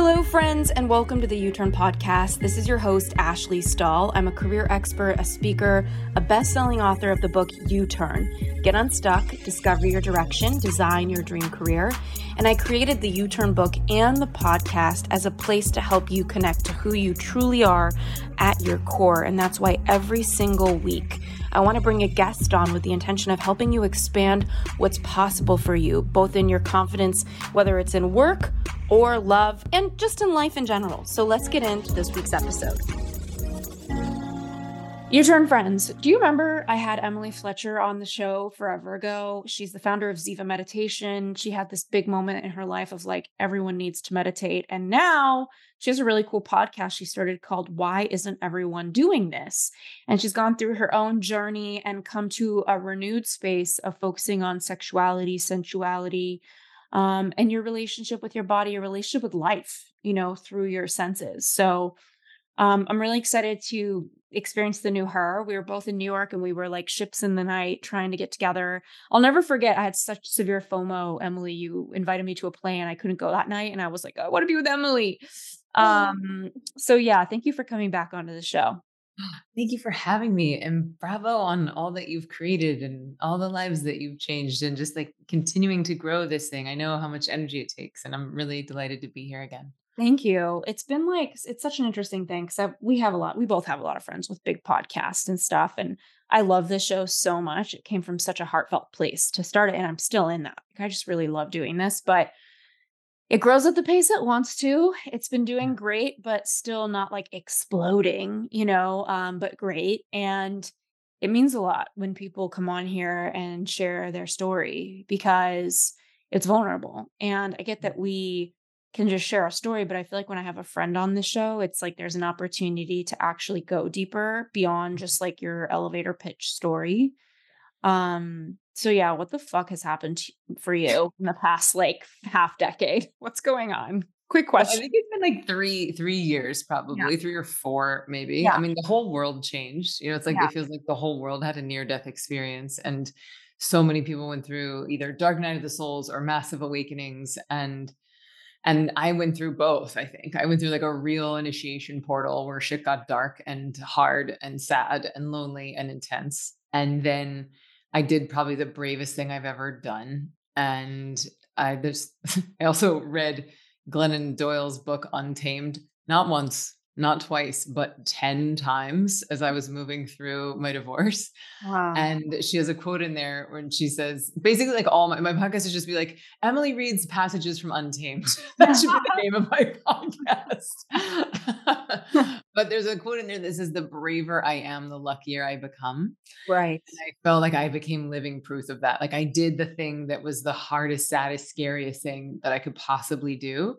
Hello, friends, and welcome to the U Turn Podcast. This is your host, Ashley Stahl. I'm a career expert, a speaker, a best selling author of the book U Turn Get Unstuck, Discover Your Direction, Design Your Dream Career. And I created the U Turn book and the podcast as a place to help you connect to who you truly are at your core. And that's why every single week, I want to bring a guest on with the intention of helping you expand what's possible for you, both in your confidence, whether it's in work or love, and just in life in general. So let's get into this week's episode. U Turn friends, do you remember I had Emily Fletcher on the show forever ago? She's the founder of Ziva Meditation. She had this big moment in her life of like, everyone needs to meditate. And now she has a really cool podcast she started called Why Isn't Everyone Doing This? And she's gone through her own journey and come to a renewed space of focusing on sexuality, sensuality, um, and your relationship with your body, your relationship with life, you know, through your senses. So um, I'm really excited to experience the new her. We were both in New York and we were like ships in the night trying to get together. I'll never forget, I had such severe FOMO. Emily, you invited me to a play and I couldn't go that night. And I was like, I want to be with Emily. Um, so yeah, thank you for coming back onto the show. Thank you for having me and bravo on all that you've created and all the lives that you've changed and just like continuing to grow this thing. I know how much energy it takes and I'm really delighted to be here again. Thank you. It's been like it's such an interesting thing because we have a lot. We both have a lot of friends with big podcasts and stuff, and I love this show so much. It came from such a heartfelt place to start it, and I'm still in that. I just really love doing this, but it grows at the pace it wants to. It's been doing great, but still not like exploding, you know, um, but great. And it means a lot when people come on here and share their story because it's vulnerable. And I get that we can just share a story, but I feel like when I have a friend on the show, it's like there's an opportunity to actually go deeper beyond just like your elevator pitch story. Um, so yeah, what the fuck has happened for you in the past like half decade? What's going on? Quick question. I think it's been like three, three years, probably yeah. three or four, maybe. Yeah. I mean, the whole world changed. You know, it's like yeah. it feels like the whole world had a near-death experience, and so many people went through either dark night of the souls or massive awakenings, and and I went through both. I think I went through like a real initiation portal where shit got dark and hard and sad and lonely and intense, and then I did probably the bravest thing I've ever done. And I this I also read Glennon Doyle's book Untamed not once, not twice, but 10 times as I was moving through my divorce. Wow. And she has a quote in there when she says, basically, like all my, my podcast is just be like, Emily reads passages from Untamed. that should be the name of my podcast. but there's a quote in there that says, The braver I am, the luckier I become. Right. And I felt like I became living proof of that. Like I did the thing that was the hardest, saddest, scariest thing that I could possibly do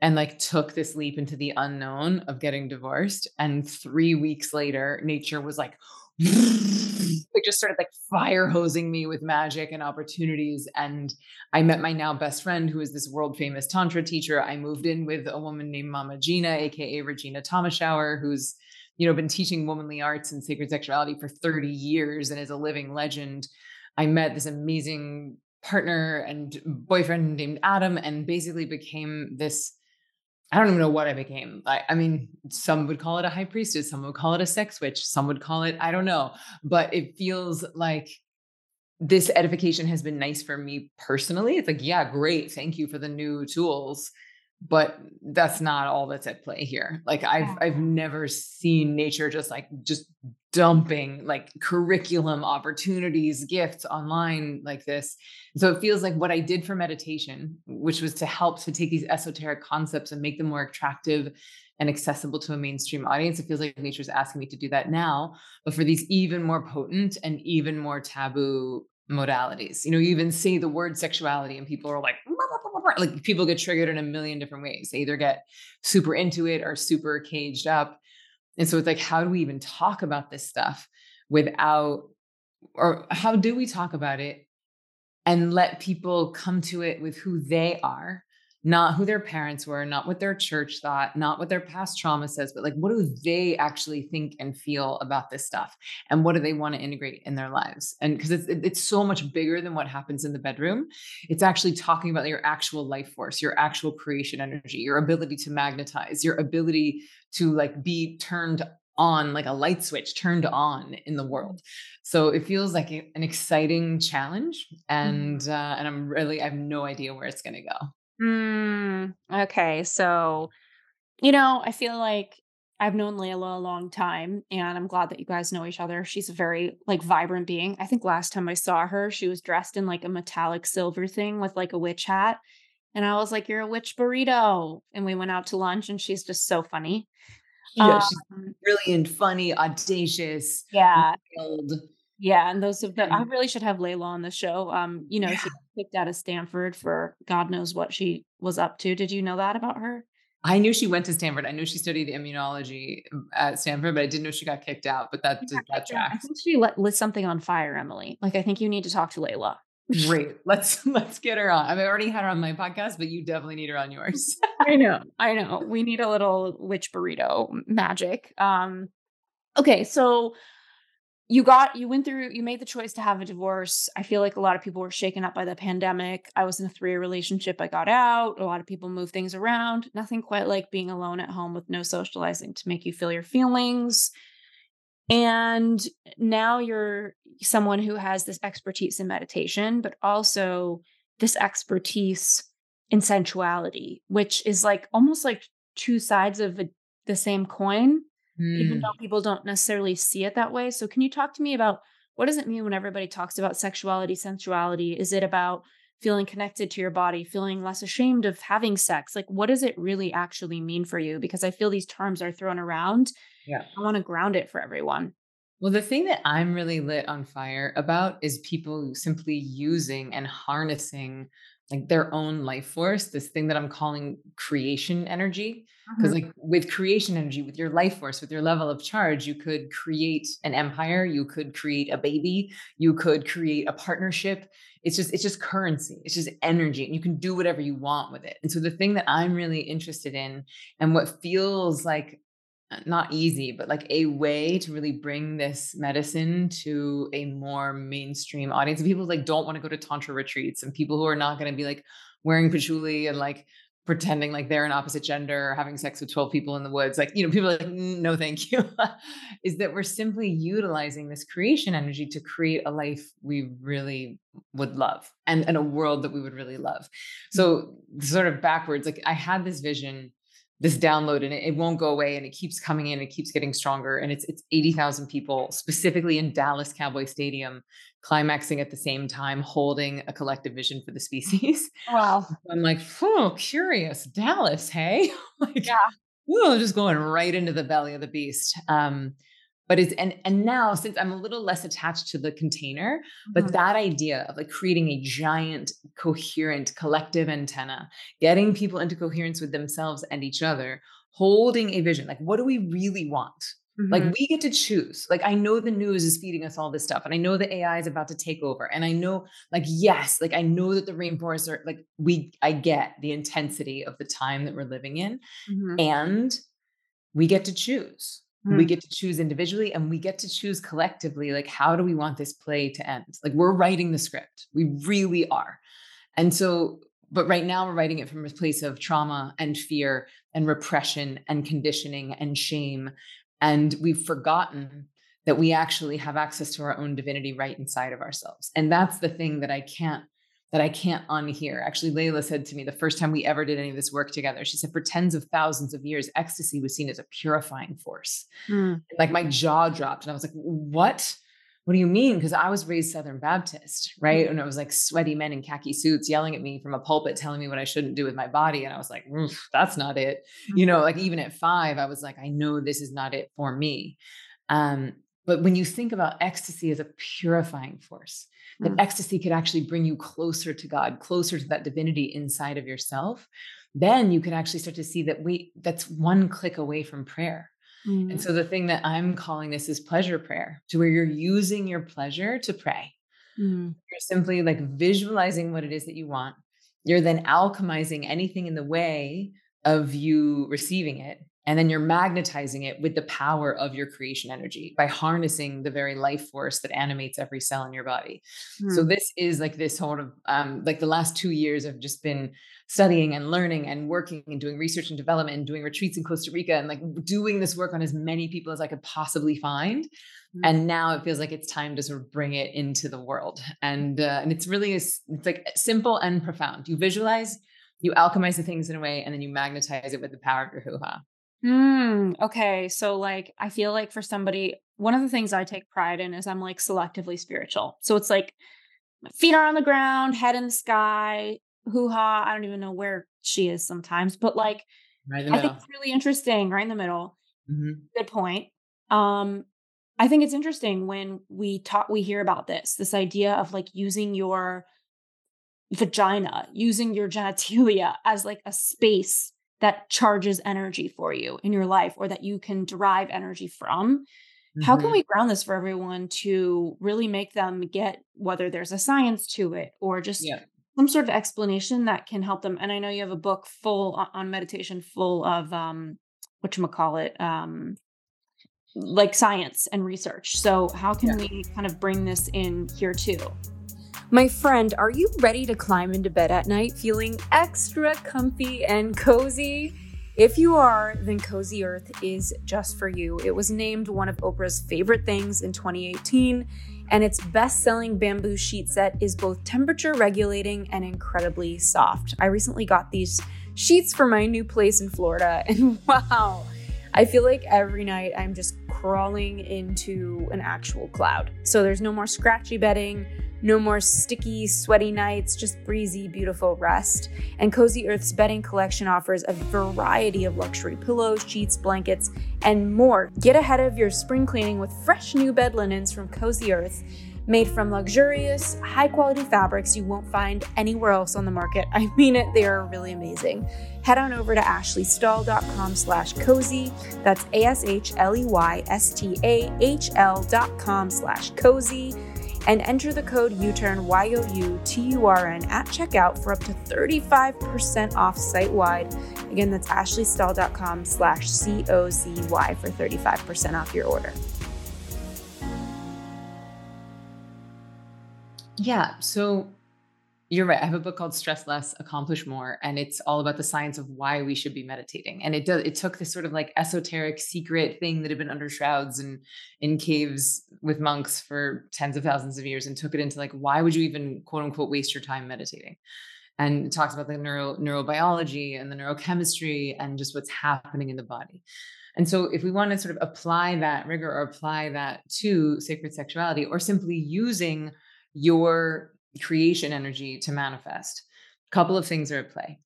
and like took this leap into the unknown of getting divorced. And three weeks later, nature was like, like just started like fire hosing me with magic and opportunities. And I met my now best friend, who is this world famous Tantra teacher. I moved in with a woman named Mama Gena, aka Regina Thomashauer, who's you know been teaching womanly arts and sacred sexuality for 30 years and is a living legend. I met this amazing partner and boyfriend named Adam and basically became this I don't even know what I became. I, I, mean, some would call it a high priestess, some would call it a sex witch, some would call it, I don't know. But it feels like this edification has been nice for me personally. It's like, yeah, great. Thank you for the new tools but that's not all that's at play here. Like i've i've never seen nature just like just dumping like curriculum opportunities gifts online like this. So it feels like what i did for meditation which was to help to take these esoteric concepts and make them more attractive and accessible to a mainstream audience it feels like nature's asking me to do that now but for these even more potent and even more taboo modalities. You know, you even say the word sexuality and people are like, like people get triggered in a million different ways. They either get super into it or super caged up. And so it's like, how do we even talk about this stuff without, or how do we talk about it and let people come to it with who they are, not who their parents were, not what their church thought, not what their past trauma says, but like what do they actually think and feel about this stuff? And what do they want to integrate in their lives? And because it's it's so much bigger than what happens in the bedroom. It's actually talking about your actual life force, your actual creation energy, your ability to magnetize, your ability to like be turned on like a light switch turned on in the world so it feels like an exciting challenge mm-hmm. and uh, and i'm really i have no idea where it's going to go Mm, okay. So, you know, I feel like I've known Layla a long time and I'm glad that you guys know each other. She's a very like vibrant being. I think last time I saw her, she was dressed in like a metallic silver thing with like a witch hat. And I was like, You're a witch burrito. And we went out to lunch and she's just so funny. Yeah, she's um brilliant, funny, audacious, yeah. Wild. Yeah, and those of the I really should have Layla on the show. Um, you know, yeah. she kicked out of Stanford for God knows what she was up to. Did you know that about her? I knew she went to Stanford. I knew she studied immunology um, at Stanford, but I didn't know she got kicked out. But that did that tracks. I think she lit, lit something on fire, Emily. Like I think you need to talk to Layla. Great. Let's let's get her on. I've already had her on my podcast, but you definitely need her on yours. I know. I know. We need a little witch burrito magic. Um okay, so you got you went through you made the choice to have a divorce. I feel like a lot of people were shaken up by the pandemic. I was in a three-year relationship. I got out. A lot of people move things around. Nothing quite like being alone at home with no socializing to make you feel your feelings. And now you're someone who has this expertise in meditation but also this expertise in sensuality which is like almost like two sides of a, the same coin mm. even though people don't necessarily see it that way. So, can you talk to me about what does it mean when everybody talks about sexuality, sensuality? Is it about feeling connected to your body, feeling less ashamed of having sex? Like, what does it really actually mean for you? Because I feel these terms are thrown around. Yeah. I want to ground it for everyone. Well, the thing that I'm really lit on fire about is people simply using and harnessing like their own life force, this thing that I'm calling creation energy. Because, mm-hmm. like, with creation energy, with your life force, with your level of charge, you could create an empire, you could create a baby, you could create a partnership. It's just, it's just currency, it's just energy, and you can do whatever you want with it. And so, the thing that I'm really interested in, and what feels like Uh, not easy, but like a way to really bring this medicine to a more mainstream audience. People like don't want to go to tantra retreats and people who are not going to be like wearing patchouli and like pretending like they're an opposite gender or having sex with 12 people in the woods. Like, you know, people are like, no, thank you. is that we're simply utilizing this creation energy to create a life we really would love and, and a world that we would really love. Mm. So sort of backwards, like I had this vision this download and it, it, won't go away and it keeps coming in it keeps getting stronger and it's it's 80,000 people specifically in Dallas Cowboy Stadium climaxing at the same time holding a collective vision for the species. Wow. I'm like, "Oh, curious. Dallas, hey?" like, yeah. Ooh, just going right into the belly of the beast. Um, but it's and and now since i'm a little less attached to the container but mm-hmm. that idea of like creating a giant coherent collective antenna getting people into coherence with themselves and each other holding a vision like what do we really want mm-hmm. like we get to choose like i know the news is feeding us all this stuff and i know the ai is about to take over and i know like yes like i know that the rainforests are like we i get the intensity of the time that we're living in mm-hmm. and we get to choose we mm. get to choose individually and we get to choose collectively like how do we want this play to end? Like we're writing the script. We really are. And so but right now we're writing it from a place of trauma and fear and repression and conditioning and shame. And we've forgotten that we actually have access to our own divinity right inside of ourselves. And that's the thing that i can't that I can't unhear. Actually, Layla said to me the first time we ever did any of this work together, she said, for tens of thousands of years, ecstasy was seen as a purifying force. Mm. Like my jaw dropped, and I was like, what? What do you mean? Because I was raised Southern Baptist, right? Mm. And it was like sweaty men in khaki suits yelling at me from a pulpit, telling me what I shouldn't do with my body. And I was like, that's not it. Mm. You know, like even at five, I was like, I know this is not it for me. Um, but when you think about ecstasy as a purifying force, that mm. ecstasy could actually bring you closer to God, closer to that divinity inside of yourself, then you can actually start to see that we that's one click away from prayer. Mm. And so the thing that I'm calling this is pleasure prayer, to where you're using your pleasure to pray. Mm. You're simply like visualizing what it is that you want. you're then alchemizing anything in the way of you receiving it and then you're magnetizing it with the power of your creation energy by harnessing the very life force that animates every cell in your body mm. so hmm. this is like this sort of um, like the last two years i've just been studying and learning and working and doing research and development and doing retreats in costa rica and like doing this work on as many people as i could possibly find mm. and now it feels like it's time to sort of bring it into the world and uh, and it's really it's like simple and profound you visualize you alchemize the things in a way and then you magnetize it with the power of your hoo-ha Mm, okay. So, like, I feel like for somebody, one of the things I take pride in is I'm like selectively spiritual. So it's like feet are on the ground, head in the sky, hoo ha. I don't even know where she is sometimes, but like, right I think it's really interesting, right in the middle. Mm-hmm. Good point. Um, I think it's interesting when we talk, we hear about this, this idea of like using your vagina, using your genitalia as like a space that charges energy for you in your life or that you can derive energy from. Mm-hmm. How can mm-hmm. we ground this for everyone to really make them get whether there's a science to it or just yeah. some sort of explanation that can help them? And I know you have a book full on meditation, full of um, what you call it, um, like science and research. So how can yeah. we kind of bring this in here too? My friend, are you ready to climb into bed at night feeling extra comfy and cozy? If you are, then Cozy Earth is just for you. It was named one of Oprah's favorite things in 2018, and its best selling bamboo sheet set is both temperature regulating and incredibly soft. I recently got these sheets for my new place in Florida, and wow, I feel like every night I'm just crawling into an actual cloud. So there's no more scratchy bedding no more sticky, sweaty nights, just breezy, beautiful rest. And Cozy Earth's bedding collection offers a variety of luxury pillows, sheets, blankets, and more. Get ahead of your spring cleaning with fresh new bed linens from Cozy Earth made from luxurious, high quality fabrics you won't find anywhere else on the market. I mean it, they are really amazing. Head on over to ashleystahl.com slash cozy. That's A-S-H-L-E-Y-S-T-A-H-L dot com slash cozy and enter the code U-turn Y-O-U-T-U-R-N at checkout for up to 35% off site wide. Again, that's ashleystahl.com slash C-O-Z-Y for 35% off your order. Yeah. So you're right. I have a book called Stress Less, Accomplish More, and it's all about the science of why we should be meditating. And it does it took this sort of like esoteric secret thing that had been under shrouds and in caves with monks for tens of thousands of years and took it into like, why would you even quote unquote waste your time meditating? And it talks about the neuro neurobiology and the neurochemistry and just what's happening in the body. And so, if we want to sort of apply that rigor or apply that to sacred sexuality, or simply using your creation energy to manifest. A couple of things are at play.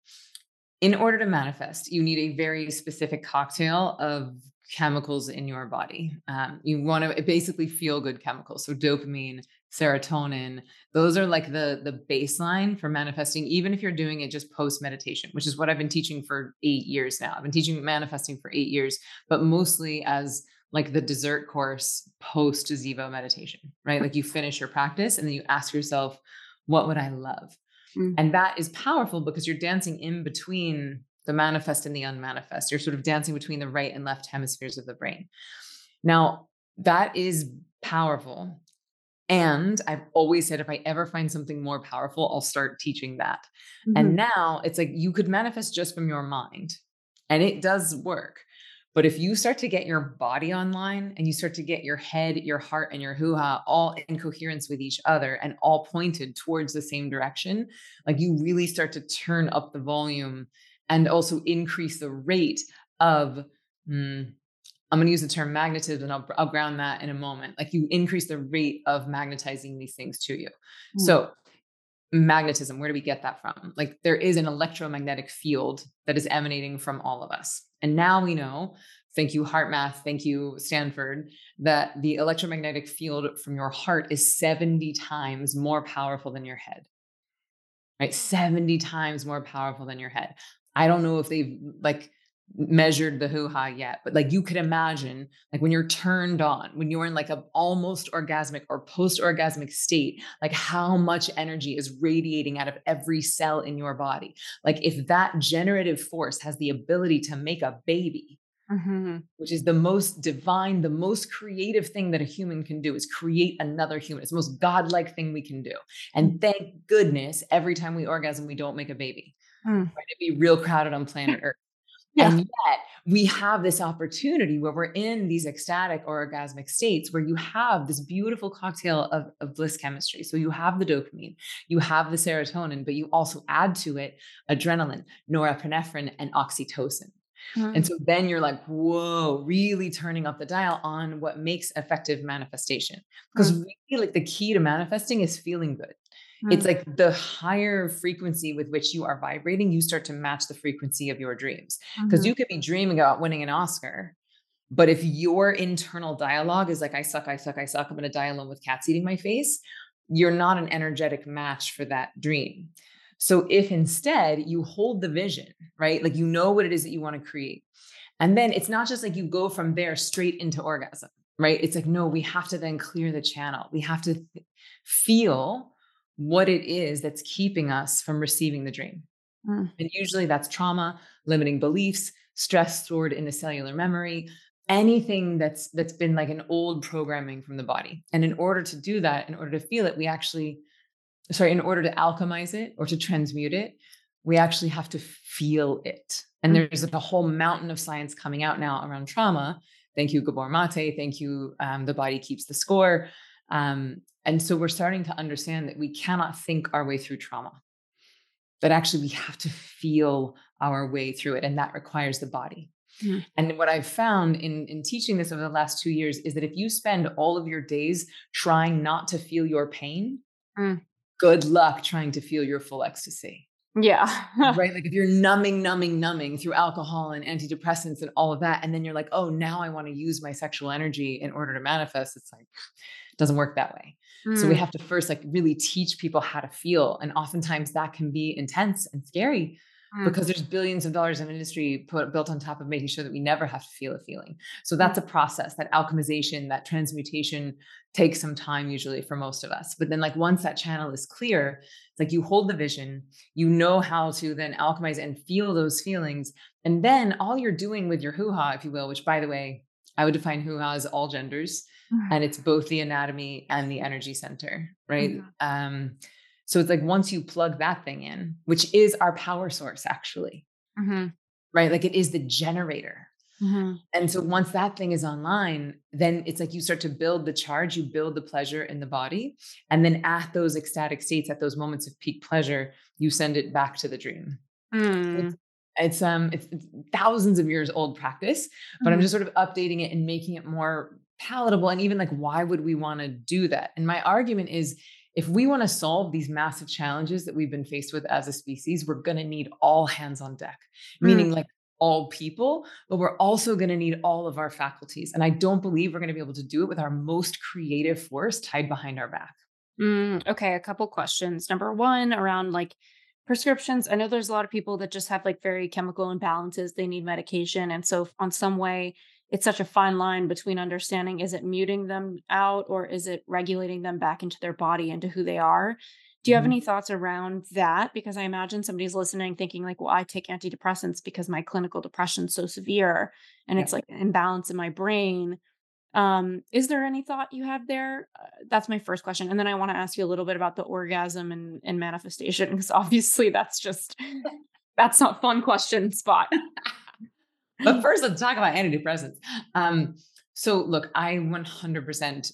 In order to manifest, you need a very specific cocktail of chemicals in your body. Um, you want to basically feel good chemicals. So dopamine, serotonin, those are like the the baseline for manifesting, even if you're doing it just post meditation, which is what I've been teaching for eight years now. I've been teaching manifesting for eight years, but mostly as like the dessert course post Ziva meditation, right? Like you finish your practice and then you ask yourself, what would I love? Mm-hmm. And that is powerful because you're dancing in between the manifest and the unmanifest. You're sort of dancing between the right and left hemispheres of the brain. Now, that is powerful. And I've always said if I ever find something more powerful, I'll start teaching that. Mm-hmm. And now it's like you could manifest just from your mind, and it does work. But if you start to get your body online and you start to get your head, your heart, and your hoo ha all in coherence with each other and all pointed towards the same direction, like you really start to turn up the volume and also increase the rate of, mm, I'm going to use the term magnetism and I'll, I'll ground that in a moment. Like you increase the rate of magnetizing these things to you. Mm. So, magnetism, where do we get that from? Like there is an electromagnetic field that is emanating from all of us. And now we know, thank you, HeartMath, thank you, Stanford, that the electromagnetic field from your heart is 70 times more powerful than your head. Right? 70 times more powerful than your head. I don't know if they've like measured the hoo-ha yet but like you could imagine like when you're turned on when you're in like a almost orgasmic or post orgasmic state like how much energy is radiating out of every cell in your body like if that generative force has the ability to make a baby Mm-hmm. which is the most divine, the most creative thing that a human can do is create another human. It's the most godlike thing we can do. And mm. thank goodness, every time we orgasm, we don't make a baby. Mm. Right? It'd be real crowded on planet Earth. Yeah. And yet we have this opportunity where we're in these ecstatic or orgasmic states where you have this beautiful cocktail of, of bliss chemistry. So you have the dopamine, you have the serotonin, but you also add to it adrenaline, norepinephrine, and oxytocin. Mm-hmm. And so then you're like, whoa, really turning up the dial on what makes effective manifestation. Because mm-hmm. really, like the key to manifesting is feeling good. Mm-hmm. It's like the higher frequency with which you are vibrating, you start to match the frequency of your dreams. Because you mm-hmm. could be dreaming about winning an Oscar, but if your internal dialogue is like, I suck, I suck, I suck, I'm going to die alone with cats eating my face, you're not an energetic match for that dream. So if instead you hold the vision, right? Like you know what it is that you want to create. And then it's not just like you go from there straight into orgasm, right? It's like, no, we have to then clear the channel. We have to th- feel what it is that's keeping us from receiving the dream. Mm. And usually that's trauma, limiting beliefs, stress stored in the cellular memory, anything that's that's been like an old programming from the body. And in order to do that, in order to feel it, we actually sorry, in order to alchemize it or to transmute it, we actually have to feel it. And mm. there's a whole mountain of science coming out now around trauma. Thank you, Gabor Mate. Thank you, um, The Body Keeps the Score. Um, and so we're starting to understand that we cannot think our way through trauma, that actually we have to feel our way through it. And that requires the body. Mm. And what I've found in, in teaching this over the last two years is that if you spend all of your days trying not to feel your pain, mm good luck trying to feel your full ecstasy. Yeah. right. Like if you're numbing, numbing, numbing through alcohol and antidepressants and all of that, and then you're like, oh, now I want to use my sexual energy in order to manifest. It's like, it doesn't work that way. Mm. So we mm. have to first like really teach people how to feel. And oftentimes that can be intense and scary mm. because there's billions of dollars in industry put, built on top of making sure that we never have to feel a feeling. So that's a process, that alchemization, that transmutation takes some time usually for most of us. But then like once that channel is clear, it's like you hold the vision, you know how to then alchemize and feel those feelings. And then all you're doing with your hoo-ha, if you will, which by the way, I would define hoo-ha as all genders, mm-hmm. and it's both the anatomy and the energy center, right? Mm-hmm. Um, so it's like once you plug that thing in, which is our power source, actually, mm-hmm. right? Like it is the generator. Mm-hmm. And so once that thing is online, then it's like you start to build the charge, you build the pleasure in the body. And then at those ecstatic states, at those moments of peak pleasure, you send it back to the dream. Mm. It's, it's, um it's, it's, thousands of years old practice, but mm-hmm. I'm just sort of updating it and making it more palatable. And even like, why would we want to do that? And my argument is if we want to solve these massive challenges that we've been faced with as a species, we're going to need all hands on deck, mm. meaning like all people, but we're also going to need all of our faculties. And I don't believe we're going to be able to do it with our most creative force tied behind our back. Mm, okay, a couple questions. Number one, around like prescriptions. I know there's a lot of people that just have like very chemical imbalances. They need medication. And so, on some way, it's such a fine line between understanding is it muting them out or is it regulating them back into their body into who they are? Do you have mm-hmm. any thoughts around that? Because i imagine somebody's listening thinking like well i take antidepressants because my clinical depression's so severe and yeah. it's like an imbalance in my brain. Um is there any thought you have there? Uh, that's my first question and then i want to ask you a little bit about the orgasm and, and manifestation because obviously that's just that's not fun question spot but first, let's talk about antidepressants. Um, so, look, I 100%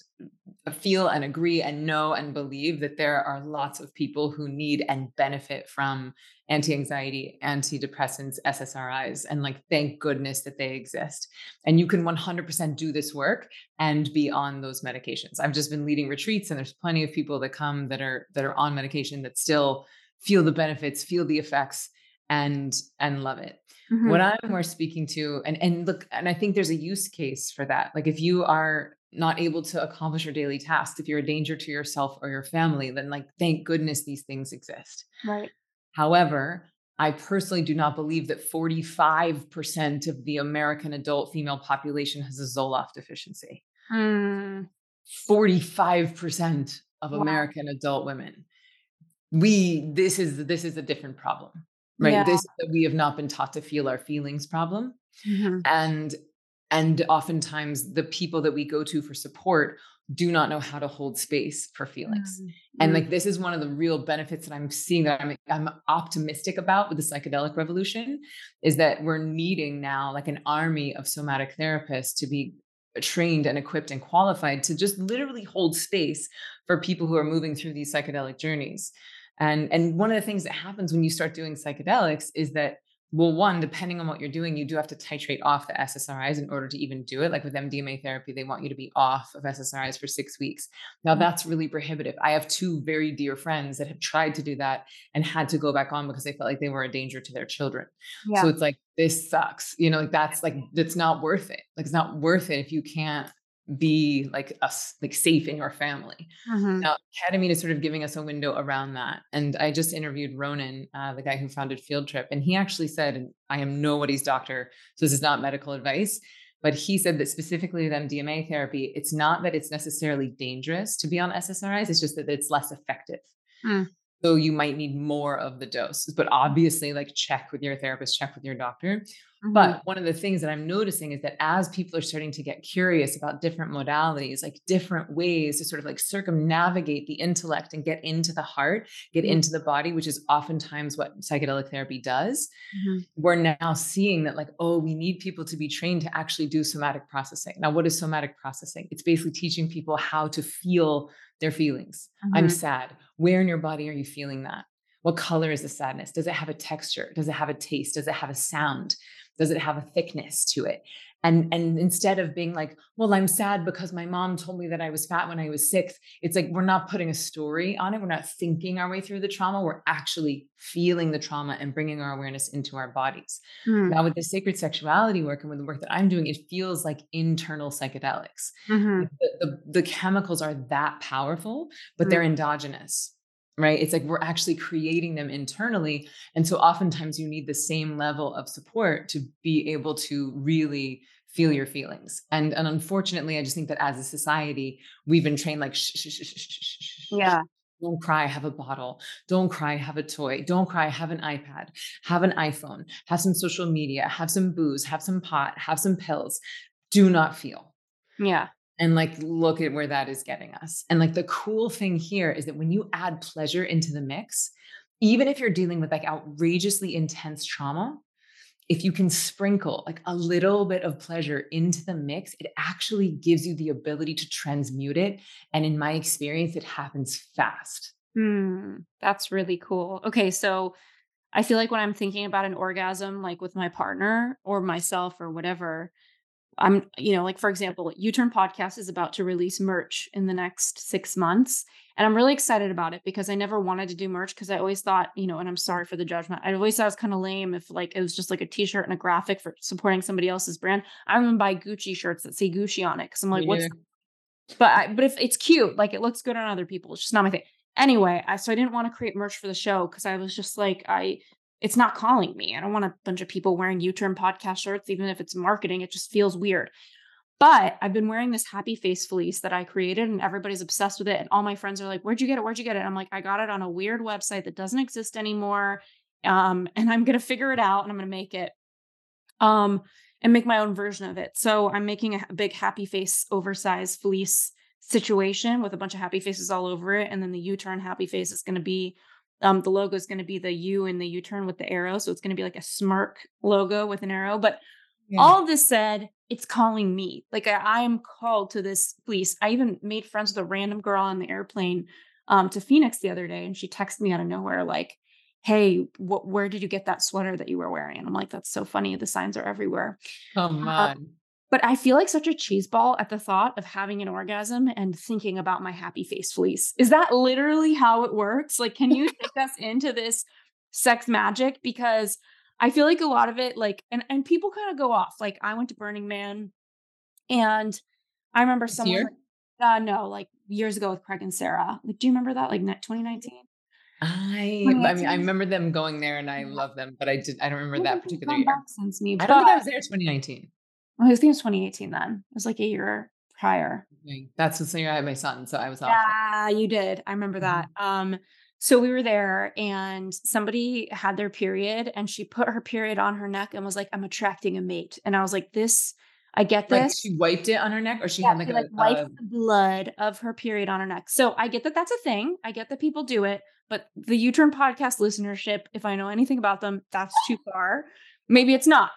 feel and agree and know and believe that there are lots of people who need and benefit from anti anxiety, antidepressants, SSRIs. And like, thank goodness that they exist. And you can 100% do this work and be on those medications. I've just been leading retreats, and there's plenty of people that come that are that are on medication that still feel the benefits, feel the effects, and and love it. Mm-hmm. What I'm more speaking to, and and look, and I think there's a use case for that. Like if you are not able to accomplish your daily tasks, if you're a danger to yourself or your family, then like thank goodness these things exist. Right. However, I personally do not believe that 45% of the American adult female population has a Zoloft deficiency. Mm. 45% of Wow. American adult women. We this is this is a different problem. Right? Yeah. This that we have not been taught to feel our feelings problem Mhm. and and oftentimes the people that we go to for support do not know how to hold space for feelings. Mm. And Mm. like this is one of the real benefits that I'm seeing that I'm I'm optimistic about with the psychedelic revolution is that we're needing now like an army of somatic therapists to be trained and equipped and qualified to just literally hold space for people who are moving through these psychedelic journeys. And and one of the things that happens when you start doing psychedelics is that well, one, depending on what you're doing, you do have to titrate off the SSRIs in order to even do it. Like with MDMA therapy, they want you to be off of SSRIs for six weeks. Now, Mm. that's really prohibitive. I have two very dear friends that have tried to do that and had to go back on because they felt like they were a danger to their children. Yeah. So it's like, this sucks. You know, like that's like, that's not worth it. Like, it's not worth it if you can't be like us, like safe in your family. Mhm. Now, ketamine is sort of giving us a window around that. And I just interviewed Ronan, uh, the guy who founded Field Trip, and he actually said, and I am nobody's doctor, so this is not medical advice, but he said that specifically with MDMA therapy, it's not that it's necessarily dangerous to be on SSRIs, it's just that it's less effective. Mm. So you might need more of the dose, but obviously, like check with your therapist, check with your doctor. But one of the things that I'm noticing is that as people are starting to get curious about different modalities, like different ways to sort of like circumnavigate the intellect and get into the heart, get Mhm. into the body, which is oftentimes what psychedelic therapy does, Mhm. we're now seeing that, like, oh, we need people to be trained to actually do somatic processing. Now, what is somatic processing? It's basically teaching people how to feel their feelings. I'm Mhm. sad. Where in your body are you feeling that? What color is the sadness? Does it have a texture? Does it have a taste? Does it have a sound? Does it have a thickness to it? And and instead of being like, well, I'm sad because my mom told me that I was fat when I was six, it's like we're not putting a story on it. We're not thinking our way through the trauma. We're actually feeling the trauma and bringing our awareness into our bodies. Mm. Now, with the sacred sexuality work and with the work that I'm doing, it feels like internal psychedelics. Mhm. The, the, the chemicals are that powerful, but they're endogenous, right? It's like we're actually creating them internally. And so oftentimes you need the same level of support to be able to really feel your feelings. And, and unfortunately, I just think that as a society, we've been trained like, shh, shh, shh, shh, shh, shh. yeah. Don't cry, have a bottle. Don't cry, have a toy. Don't cry, have an iPad, have an iPhone, have some social media, have some booze, have some pot, have some pills. Do not feel. Yeah. And like, look at where that is getting us. And like, the cool thing here is that when you add pleasure into the mix, even if you're dealing with like outrageously intense trauma, if you can sprinkle like a little bit of pleasure into the mix, it actually gives you the ability to transmute it. And in my experience, it happens fast. Hmm. That's really cool. Okay, so I feel like when I'm thinking about an orgasm, like with my partner or myself or whatever, I'm, you know, like for example, U Turn Podcast is about to release merch in the next six months. And I'm really excited about it because I never wanted to do merch because I always thought, you know, and I'm sorry for the judgment. I always thought it was kind of lame if like it was just like a t shirt and a graphic for supporting somebody else's brand. I'm gonna buy Gucci shirts that say Gucci on it because I'm like, Me what's but I, but if it's cute, like it looks good on other people, it's just not my thing. Anyway, I so I didn't want to create merch for the show because I was just like, I it's not calling me. I don't want a bunch of people wearing U-turn podcast shirts, even if it's marketing. It just feels weird. But I've been wearing this happy face fleece that I created, and everybody's obsessed with it. And all my friends are like, "Where'd you get it? Where'd you get it?" I'm like, "I got it on a weird website that doesn't exist anymore." Um, and I'm gonna figure it out, and I'm gonna make it. Um, and make my own version of it. So I'm making a big happy face oversized fleece situation with a bunch of happy faces all over it. And then the U-turn happy face is to be um the logo is going to be the U and the U-turn with the arrow. So it's going to be like a smirk logo with an arrow. But Yeah. all this said, it's calling me. Like I, I am called to this fleece. I even made friends with a random girl on the airplane um to Phoenix the other day, and she texted me out of nowhere, like, hey, what where did you get that sweater that you were wearing? And I'm like, that's so funny. The signs are everywhere. Come Uh, on. But I feel like such a cheeseball at the thought of having an orgasm and thinking about my happy face fleece. Is that literally how it works? Like, can you take us into this sex magic? Because I feel like a lot of it, like, and, and people kind of go off. Like, I went to Burning Man and I remember This someone, year? like, uh, no, like years ago with Craig and Sarah. Like, do you remember that? Like, net 2019? I I mean, I remember them going there and I love them, but I did I don't remember that particular year. Since me, I don't think I was there 2019. I think it was 2018 then. It was like a year prior. That's the same year I had my son, so I was off. Yeah, you did. I remember that. Mhm. Um, so we were there and somebody had their period and she put her period on her neck and was like, I'm attracting a mate. And I was like, this, I get Like this. she wiped it on her neck or she Yeah, had like she a, wiped a the blood of her period on her neck. So I get that that's a thing. I get that people do it, but the U-turn podcast listenership, if I know anything about them, that's too far. Maybe it's not.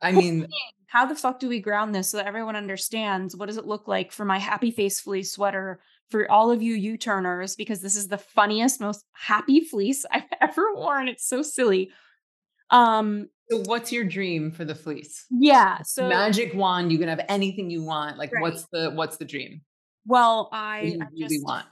I mean, How the fuck do we ground this so that everyone understands what does it look like for my happy face fleece sweater for all of you U-turners because this is the funniest, most happy fleece I've ever worn. It's so silly. Um, so what's your dream for the fleece? yeah. So Magic wand, you can have anything you want. Like Right. what's the what's the dream? well, I, I really just want?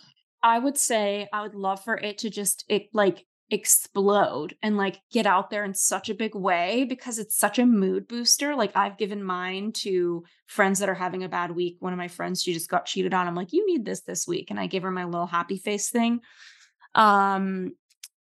I would say I would love for it to just it like explode and like get out there in such a big way because it's such a mood booster. Like I've given mine to friends that are having a bad week. One of my friends, she just got cheated on. I'm like, you need this this week. And I give her my little happy face thing. Um,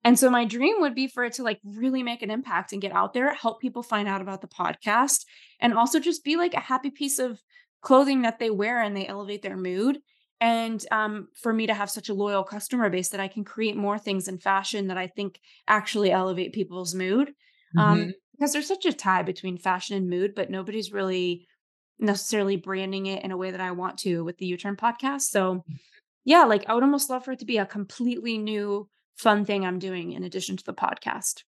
and so my dream would be for it to like really make an impact and get out there, help people find out about the podcast, and also just be like a happy piece of clothing that they wear and they elevate their mood. And um, for me to have such a loyal customer base that I can create more things in fashion that I think actually elevate people's mood. Um, Mhm. because there's such a tie between fashion and mood, but nobody's really necessarily branding it in a way that I want to with the U Turn podcast. So, yeah, like I would almost love for it to be a completely new fun thing I'm doing in addition to the podcast.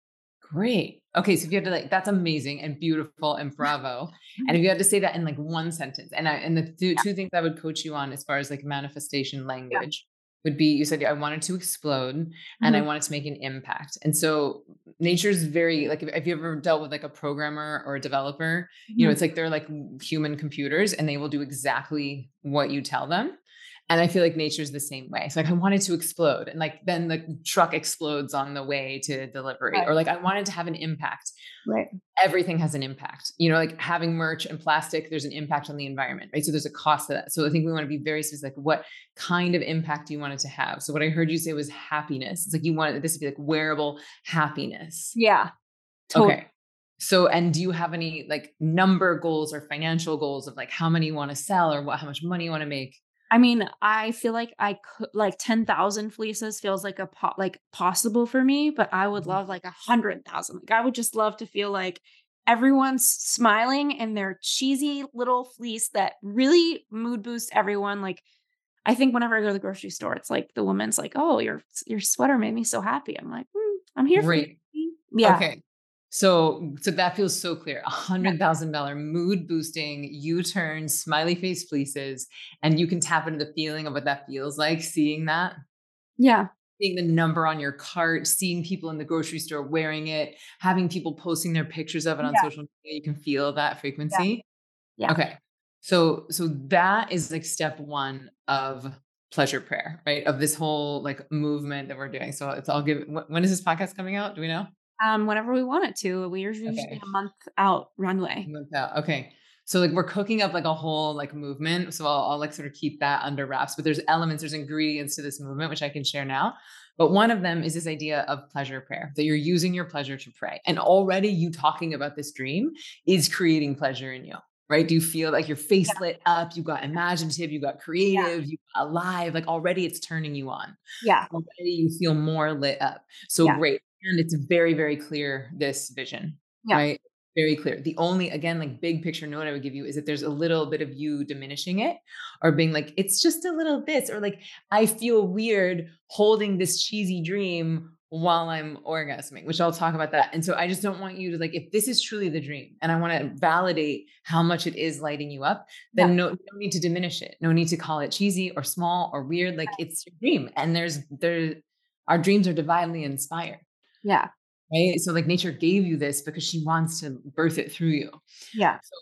Great. Okay, so if you had to like, that's amazing and beautiful and bravo. and if you had to say that in like one sentence, and I and the two, two things I would coach you on as far as like manifestation language would be, you said I wanted to explode and I Mhm. wanted to make an impact. And so nature's very like, if, if you ever dealt with like a programmer or a developer, you know, Mhm. it's like they're like human computers and they will do exactly what you tell them. And I feel like nature's the same way. So like I wanted to explode, and like then the truck explodes on the way to delivery, Right. or like I wanted to have an impact. right. Everything has an impact. You know, like having merch and plastic, there's an impact on the environment, right? So there's a cost to that. So I think we want to be very specific. What kind of impact do you want it to have? So what I heard you say was happiness. It's like you wanted this to be like wearable happiness. Yeah. Totally. Okay. So, and do you have any like number goals or financial goals of like how many you want to sell or what, how much money you want to make? I mean, I feel like I could like 10,000 fleeces feels like a po- like possible for me, but I would Mhm. love like a hundred thousand. Like I would just love to feel like everyone's smiling and their cheesy little fleece that really mood boosts everyone. Like I think whenever I go to the grocery store, it's like the woman's like, "Oh, your your sweater made me so happy." I'm like, "Hmm, "I'm here for you." Yeah. Okay. So, so that feels so clear. A hundred thousand dollar mood boosting U-turn smiley face fleeces, and you can tap into the feeling of what that feels like. Seeing that, Yeah. seeing the number on your cart, seeing people in the grocery store wearing it, having people posting their pictures of it on Yeah. social media, you can feel that frequency. Yeah. Okay. So, so that is like step one of pleasure prayer, right? Of this whole like movement that we're doing. So it's all give. When is this podcast coming out? Do we know? Um whenever we want it to. We usually Okay. a month out runway. Month out. Okay. So like we're cooking up like a whole like movement. So I'll, I'll like sort of keep that under wraps. But there's elements, there's ingredients to this movement which I can share now. But one of them is this idea of pleasure prayer that you're using your pleasure to pray. And already you talking about this dream is creating pleasure in you. Right? Do you feel like your face Yeah. lit up? You got imaginative, you got creative, you got alive. Like already it's turning you on. Yeah. Already you feel more lit up. So Yeah. great. And it's very, very clear this vision. Yeah. Right very clear. The only, again, like big picture note I would give you is that there's a little bit of you diminishing it or being like, it's just a little this, or like, I feel weird holding this cheesy dream while I'm orgasming, which I'll talk about that. And so I just don't want you to like, if this is truly the dream and I want to validate how much it is lighting you up, then Yeah. no, no need to diminish it. No need to call it cheesy or small or weird. Like it's your dream. And there's, there, our dreams are divinely inspired Yeah. right? So like nature gave you this because she wants to birth it through you. Yeah. So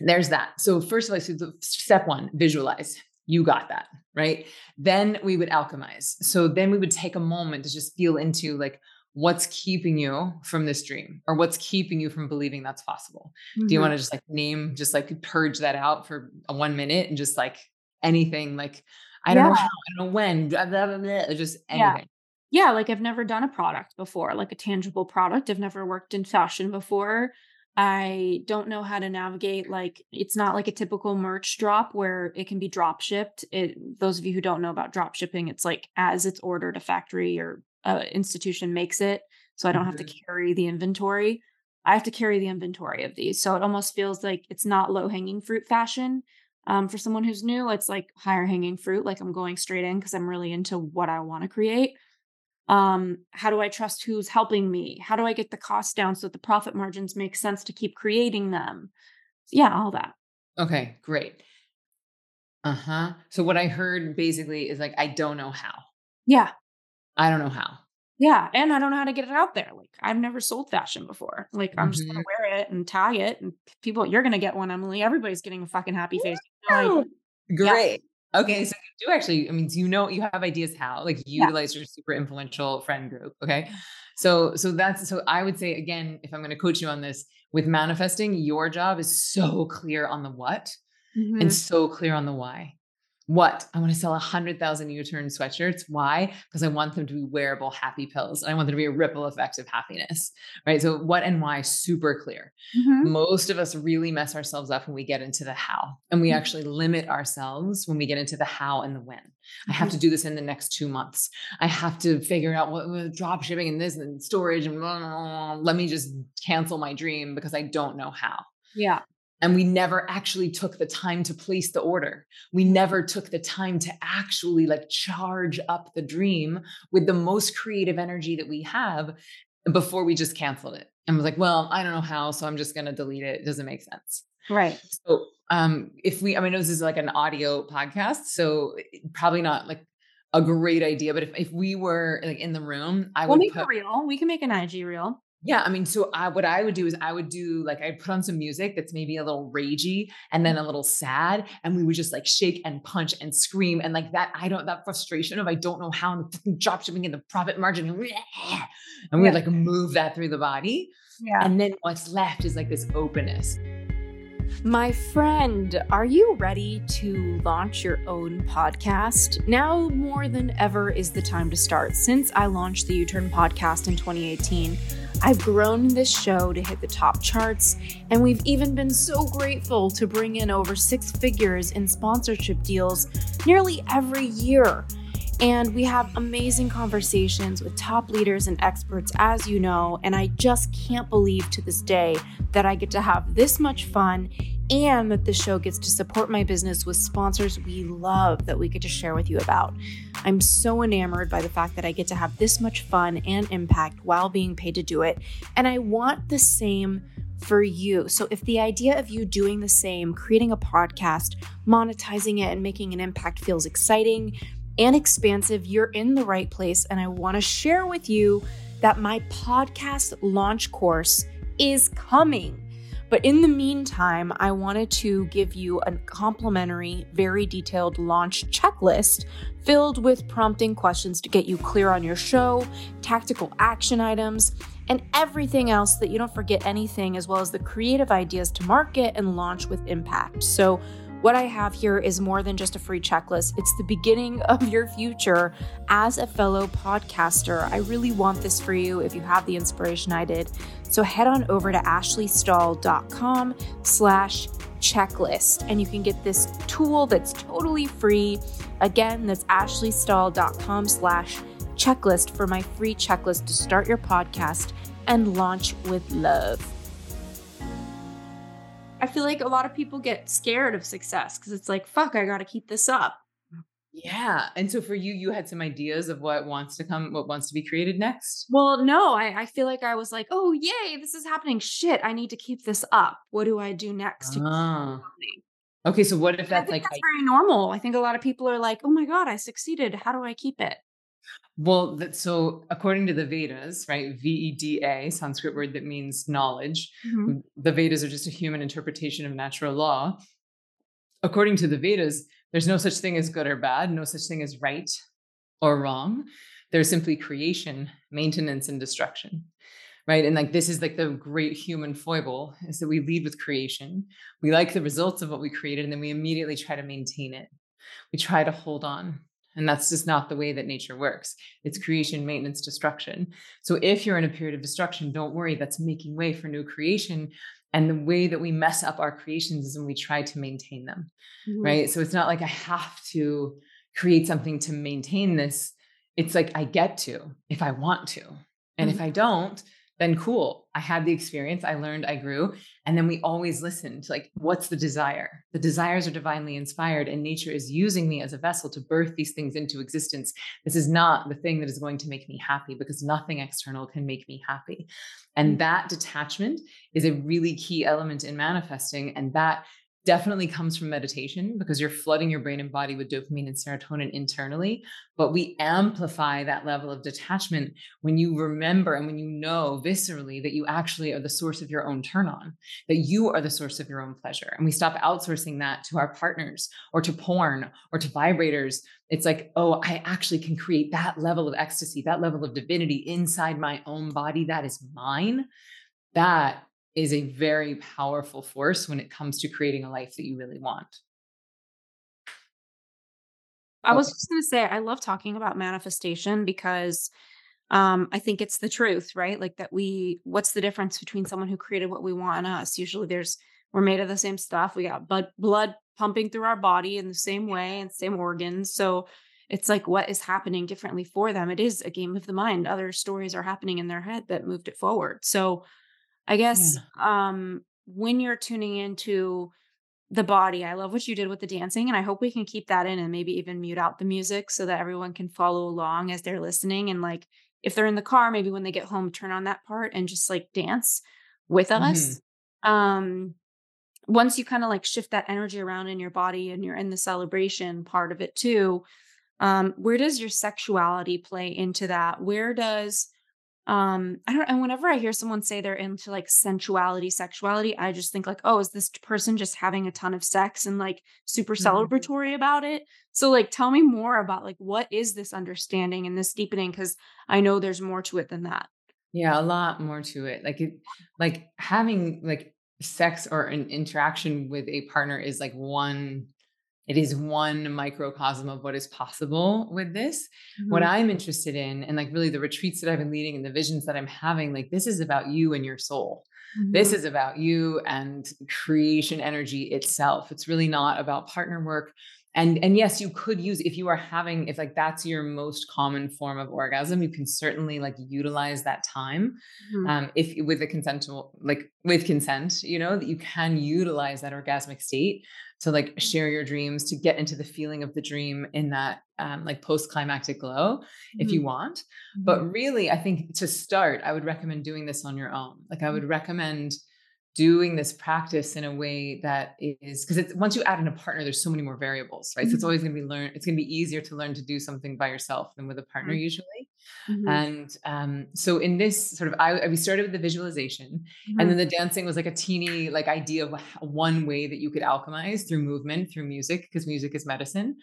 There's that. So first of all, so the step one, visualize. You got that, right? Then we would alchemize. So then we would take a moment to just feel into like what's keeping you from this dream or what's keeping you from believing that's possible. Do you Mhm. want to just like name, just like purge that out for a one minute and just like anything like I don't know Yeah. how, I don't know when, blah, blah, blah, just anything. yeah, like I've never done a product before, like a tangible product. I've never worked in fashion before. I don't know how to navigate like it's not like a typical merch drop where it can be drop shipped. It those of you who don't know about drop shipping, it's like as it's ordered, a factory or uh, institution makes it. So I don't have to Mhm. carry the inventory. I have to carry the inventory of these. So it almost feels like it's not low hanging fruit fashion. Um, for someone who's new, it's like higher hanging fruit. Like I'm going straight in because I'm really into what I want to create. Um, how do I trust who's helping me? How do I get the cost down so that the profit margins make sense to keep creating them? Yeah, all that. Okay, great. Uh-huh. So what I heard basically is like, I don't know how. Yeah. I don't know how. Yeah. And I don't know how to get it out there. Like I've never sold fashion before. Like I'm just gonna Mhm. wear it and tag it and people, you're gonna get one, Emily. Everybody's getting a fucking happy face. No idea. Wow. Yeah. Great. Okay, so you do actually, I mean, do you know you have ideas how? Like you Yeah. utilize your super influential friend group. Okay. So so that's so I would say again, if I'm going to coach you on this, with manifesting, your job is so clear on the what and Mhm. so clear on the why. What? I want to sell a hundred thousand U-turn sweatshirts. Why? Because I want them to be wearable happy pills. And I want there to be a ripple effect of happiness. Right. So what and why super clear. Mhm. Most of us really mess ourselves up when we get into the how. And we Mhm. actually limit ourselves when we get into the how and the when. I have Mhm. to do this in the next two months. I have to figure out what, what drop shipping and this and storage and blah, blah, blah. let me just cancel my dream because I don't know how. Yeah. And we never actually took the time to place the order. We never took the time to actually like charge up the dream with the most creative energy that we have before we just canceled it and was like, well, I don't know how, so I'm just going to delete it. It doesn't make sense. Right. So, um, if we, I mean, this is like an audio podcast, so probably not like a great idea, but if, if we were like in the room, I We'll would make put a reel. We can make an IG reel. Yeah, I mean, so I, what I would do is I would do like I'd put on some music that's maybe a little ragey and then a little sad, and we would just like shake and punch and scream and like that. I don't that frustration of I don't know how fucking drop shipping and the profit margin, and we Yeah. like move that through the body, Yeah. and then what's left is like this openness. My friend, are you ready to launch your own podcast? Now more than ever is the time to start. Since I launched the U Turn podcast in 2018, I've grown this show to hit the top charts, and we've even been so grateful to bring in over six figures in sponsorship deals nearly every year. And we have amazing conversations with top leaders and experts, as you know. And I just can't believe to this day that I get to have this much fun and that the show gets to support my business with sponsors we love that we get to share with you about. I'm so enamored by the fact that I get to have this much fun and impact while being paid to do it. And I want the same for you. So if the idea of you doing the same, creating a podcast, monetizing it, and making an impact feels exciting, and expansive, you're in the right place. And I want to share with you that my podcast launch course is coming. But in the meantime, I wanted to give you a complimentary, very detailed launch checklist filled with prompting questions to get you clear on your show, tactical action items, and everything else that you don't forget anything, as well as the creative ideas to market and launch with impact. So, what I have here is more than just a free checklist. It's the beginning of your future as a fellow podcaster. I really want this for you if you have the inspiration I did. So head on over to ashleystahl.com slash checklist and you can get this tool that's totally free. Again, that's ashleystahl.com slash checklist for my free checklist to start your podcast and launch with love. I feel like a lot of people get scared of success because it's like, fuck, I got to keep this up. Yeah. And so for you, you had some ideas of what wants to come, what wants to be created next. Well, no, I, I feel like I was like, oh, yay, this is happening. Shit, I need to keep this up. What do I do next? to keep this Ah. Okay. So what if that's like, that's very normal. I think a lot of people are like, oh my God, I succeeded. How do I keep it? Well, that, so according to the Vedas, right? V E D A, Sanskrit word that means knowledge. Mhm. The Vedas are just a human interpretation of natural law. According to the Vedas, there's no such thing as good or bad, no such thing as right or wrong. There's simply creation, maintenance, and destruction. Right. And like this is like the great human foible is that we lead with creation. We like the results of what we created, and then we immediately try to maintain it. We try to hold on And that's just not the way that nature works. It's creation, maintenance, destruction. So if you're in a period of destruction, don't worry, that's making way for new creation. And the way that we mess up our creations is when we try to maintain them, mm-hmm. right? So it's not like I have to create something to maintain this. It's like I get to if I want to. And mm-hmm. if I don't, then cool. I had the experience, I learned, I grew. And then we always listen to like, what's the desire? The desires are divinely inspired, and nature is using me as a vessel to birth these things into existence. This is not the thing that is going to make me happy because nothing external can make me happy. And mm. that detachment is a really key element in manifesting. And that definitely comes from meditation because you're flooding your brain and body with dopamine and serotonin internally. But we amplify that level of detachment when you remember and when you know viscerally that you actually are the source of your own turn on, that you are the source of your own pleasure. And we stop outsourcing that to our partners or to porn or to vibrators. It's like, oh, I actually can create that level of ecstasy, that level of divinity inside my own body that is mine. That is a very powerful force when it comes to creating a life that you really want. I was just going to say, I love talking about manifestation because um, I think it's the truth, right? Like that we, what's the difference between someone who created what we want and us? Usually there's, we're made of the same stuff. We got blood, blood pumping through our body in the same way and same organs. So it's like what is happening differently for them. It is a game of the mind. Other stories are happening in their head that moved it forward. So I guess yeah. um when you're tuning into the body, I love what you did with the dancing and I hope we can keep that in and maybe even mute out the music so that everyone can follow along as they're listening and like if they're in the car maybe when they get home turn on that part and just like dance with us. Mm-hmm. Um once you kind of like shift that energy around in your body and you're in the celebration part of it too, um, where does your sexuality play into that? Where does um i don't and whenever i hear someone say they're into like sensuality sexuality i just think like oh is this person just having a ton of sex and like super mm-hmm. celebratory about it? So like tell me more about like what is this understanding and this deepening? Because i know there's more to it than that. Yeah a lot more to it like it like having like sex or an interaction with a partner is like one it is one microcosm of what is possible with this. Mm-hmm. What I'm interested in, and like really the retreats that I've been leading and the visions that I'm having, like this is about you and your soul. Mm-hmm. This is about you and creation energy itself. It's really not about partner work. And and yes, you could use if you are having if like that's your most common form of orgasm, you can certainly like utilize that time. Mm-hmm. Um, if with a consensual like with consent, you know that you can utilize that orgasmic state to like mm-hmm. share your dreams to get into the feeling of the dream in that um, like post climactic glow mm-hmm. if you mm-hmm. want mm-hmm. but really i think to start i would recommend doing this on your own like i would mm-hmm. recommend doing this practice in a way that is because it's once you add in a partner there's so many more variables right mm-hmm. so it's always going to be learn it's going to be easier to learn to do something by yourself than with a partner usually Mm-hmm. And um, so in this sort of, I, we started with the visualization, mm-hmm. and then the dancing was like a teeny like idea of one way that you could alchemize through movement, through music, because music is medicine.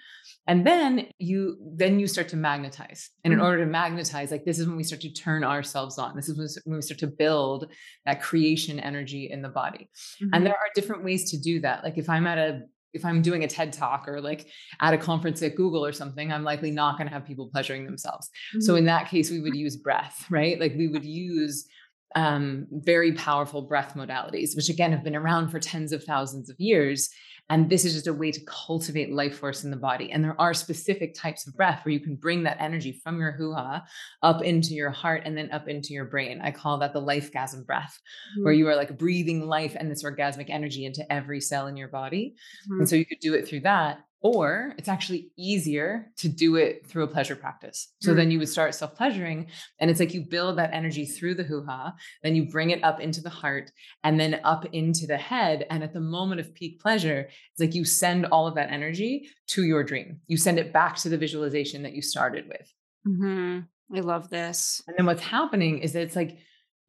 And then you then you start to magnetize, and in mm-hmm. order to magnetize, like this is when we start to turn ourselves on. This is when we start to build that creation energy in the body. And mm-hmm. there are different ways to do that. Like if I'm at a if I'm doing a TED talk or like at a conference at Google or something, I'm likely not going to have people pleasuring themselves. Mm-hmm. So in that case, we would use breath, right? Like we would use um, very powerful breath modalities, which again have been around for tens of thousands of years. And this is just a way to cultivate life force in the body. And there are specific types of breath where you can bring that energy from your hoo ha up into your heart and then up into your brain. I call that the life gasm breath, mm-hmm. where you are like breathing life and this orgasmic energy into every cell in your body. Mm-hmm. And so you could do it through that. Or it's actually easier to do it through a pleasure practice. So mm. then you would start self pleasuring, and it's like you build that energy through the hoo ha, then you bring it up into the heart and then up into the head. And at the moment of peak pleasure, it's like you send all of that energy to your dream. You send it back to the visualization that you started with. Mm-hmm. I love this. And then what's happening is that it's like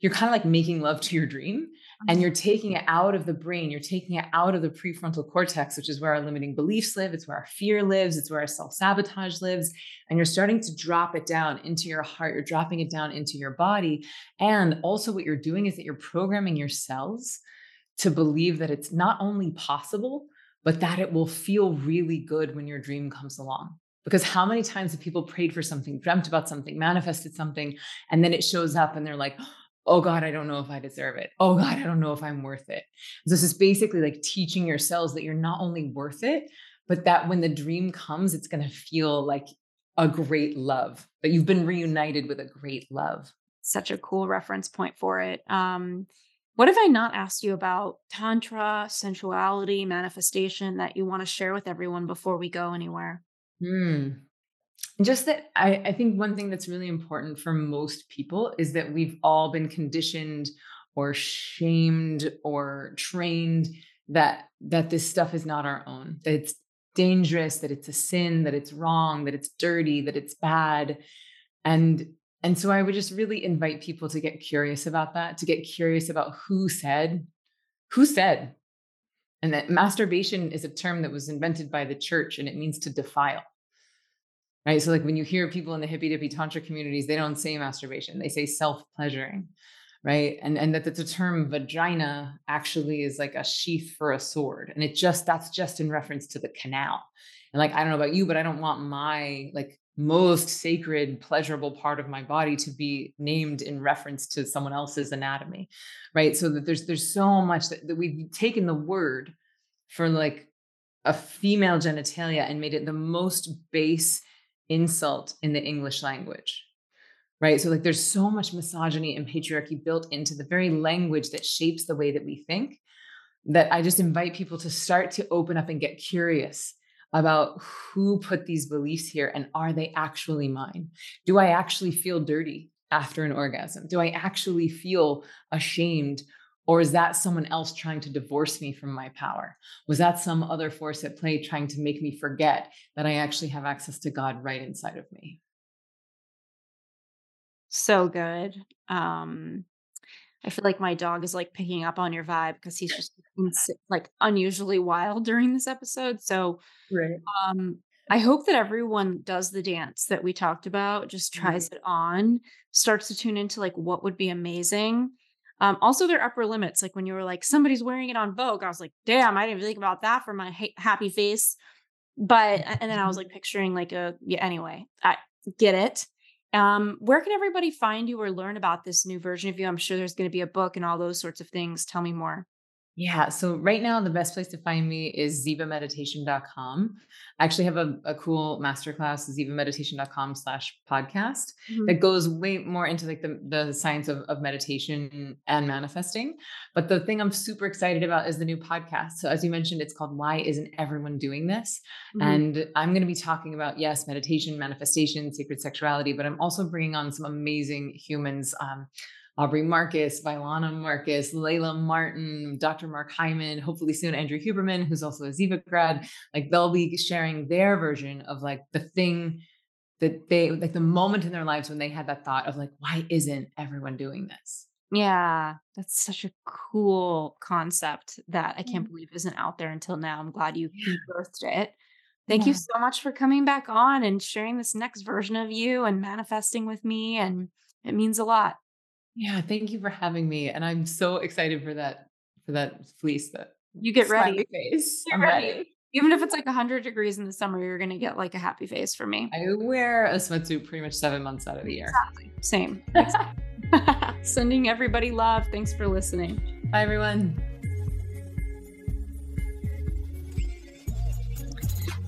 you're kind of like making love to your dream and mm-hmm. you're taking it out of the brain you're taking it out of the prefrontal cortex which is where our limiting beliefs live it's where our fear lives it's where our self-sabotage lives and you're starting to drop it down into your heart you're dropping it down into your body and also what you're doing is that you're programming your cells to believe that it's not only possible but that it will feel really good when your dream comes along Because how many times have people prayed for something, dreamt about something, manifested something, and then it shows up and they're like, oh God, I don't know if I deserve it. Oh God, I don't know if I'm worth it. This is basically like teaching yourselves that you're not only worth it, but that when the dream comes, it's going to feel like a great love, that you've been reunited with a great love. Such a cool reference point for it. Um, what have I not asked you about Tantra, sensuality, manifestation that you want to share with everyone before we go anywhere? Hmm. Just that I, I think one thing that's really important for most people is that we've all been conditioned or shamed or trained that that this stuff is not our own that it's dangerous that it's a sin that it's wrong that it's dirty that it's bad. And and so i would just really invite people to get curious about that to get curious about who said who said? And that masturbation is a term that was invented by the church and it means to defile right? So like when you hear people in the hippy dippy tantra communities they don't say masturbation they say self-pleasuring right? And and that the term vagina actually is like a sheath for a sword and it just that's just in reference to the canal. And like i don't know about you but i don't want my like most sacred pleasurable part of my body to be named in reference to someone else's anatomy right? So that there's there's so much that, that we've taken the word for like a female genitalia and made it the most base insult in the english language right? So, like, there's so much misogyny and patriarchy built into the very language that shapes the way that we think that I just invite people to start to open up and get curious about who put these beliefs here and are they actually mine? Do I actually feel dirty after an orgasm? Do I actually feel ashamed? Or is that someone else trying to divorce me from my power? Was that some other force at play trying to make me forget that I actually have access to God right inside of me? So good. Um, I feel like my dog is like picking up on your vibe because he's just like unusually wild during this episode. So, right. um, I hope that everyone does the dance that we talked about, just tries mm-hmm. it on, starts to tune into like what would be amazing. Um, also, their upper limits, like when you were like, somebody's wearing it on Vogue, I was like, damn, I didn't think about that for my ha- happy face. But, and then I was like picturing like a, yeah, anyway, I get it. Um, where can everybody find you or learn about this new version of you? I'm sure there's going to be a book and all those sorts of things. Tell me more. Yeah. So right now, the best place to find me is zivameditation.com. I actually have a, a cool masterclass, zivameditation.com slash podcast mm-hmm. that goes way more into like the, the science of, of meditation and manifesting. But the thing I'm super excited about is the new podcast. So as you mentioned, it's called Why Isn't Everyone Doing This? Mm-hmm. And I'm going to be talking about, yes, meditation, manifestation, sacred sexuality, but I'm also bringing on some amazing humans. Um, Aubrey Marcus, Vylana Marcus, Layla Martin, Dr. Mark Hyman, hopefully soon Andrew Huberman, who's also a Ziva grad. Like they'll be sharing their version of like the thing that they like the moment in their lives when they had that thought of like, why isn't everyone doing this? Yeah, that's such a cool concept that I can't believe isn't out there until now. I'm glad you birthed it. Thank yeah. you so much for coming back on and sharing this next version of you and manifesting with me. And it means a lot. Yeah, thank you for having me. And I'm so excited for that for that fleece that you get ready. Face. Get I'm ready. ready. Even if it's like 100 degrees in the summer, you're going to get like a happy face for me. I wear a sweatsuit pretty much seven months out of the year. Exactly. Same. Sending everybody love. Thanks for listening. Bye, everyone.